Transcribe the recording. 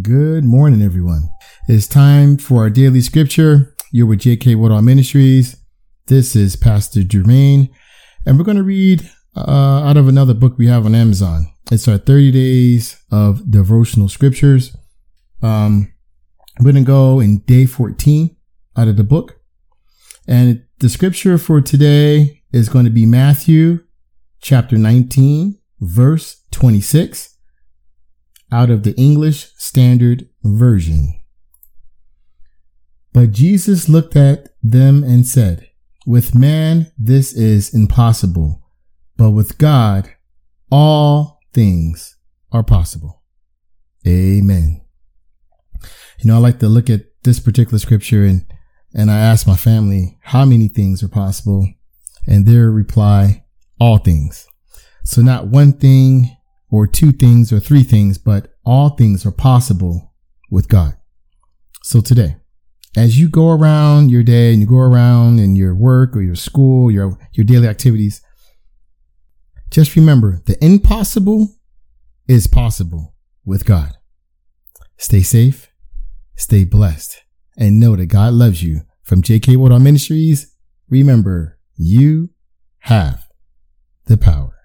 Good morning, everyone. It's time for our daily scripture. You're with JK Woodall Ministries. This is Pastor Jermaine, and we're going to read uh, out of another book we have on Amazon. It's our 30 days of devotional scriptures. Um, I'm going to go in day 14 out of the book. And the scripture for today is going to be Matthew chapter 19, verse 26 out of the English Standard Version. But Jesus looked at them and said, With man this is impossible, but with God all things are possible. Amen. You know, I like to look at this particular scripture and, and I ask my family how many things are possible and their reply, all things. So not one thing or two things or three things, but all things are possible with God. So today, as you go around your day and you go around in your work or your school, your, your daily activities, just remember the impossible is possible with God. Stay safe, stay blessed, and know that God loves you. From JK Woodall Ministries, remember you have the power.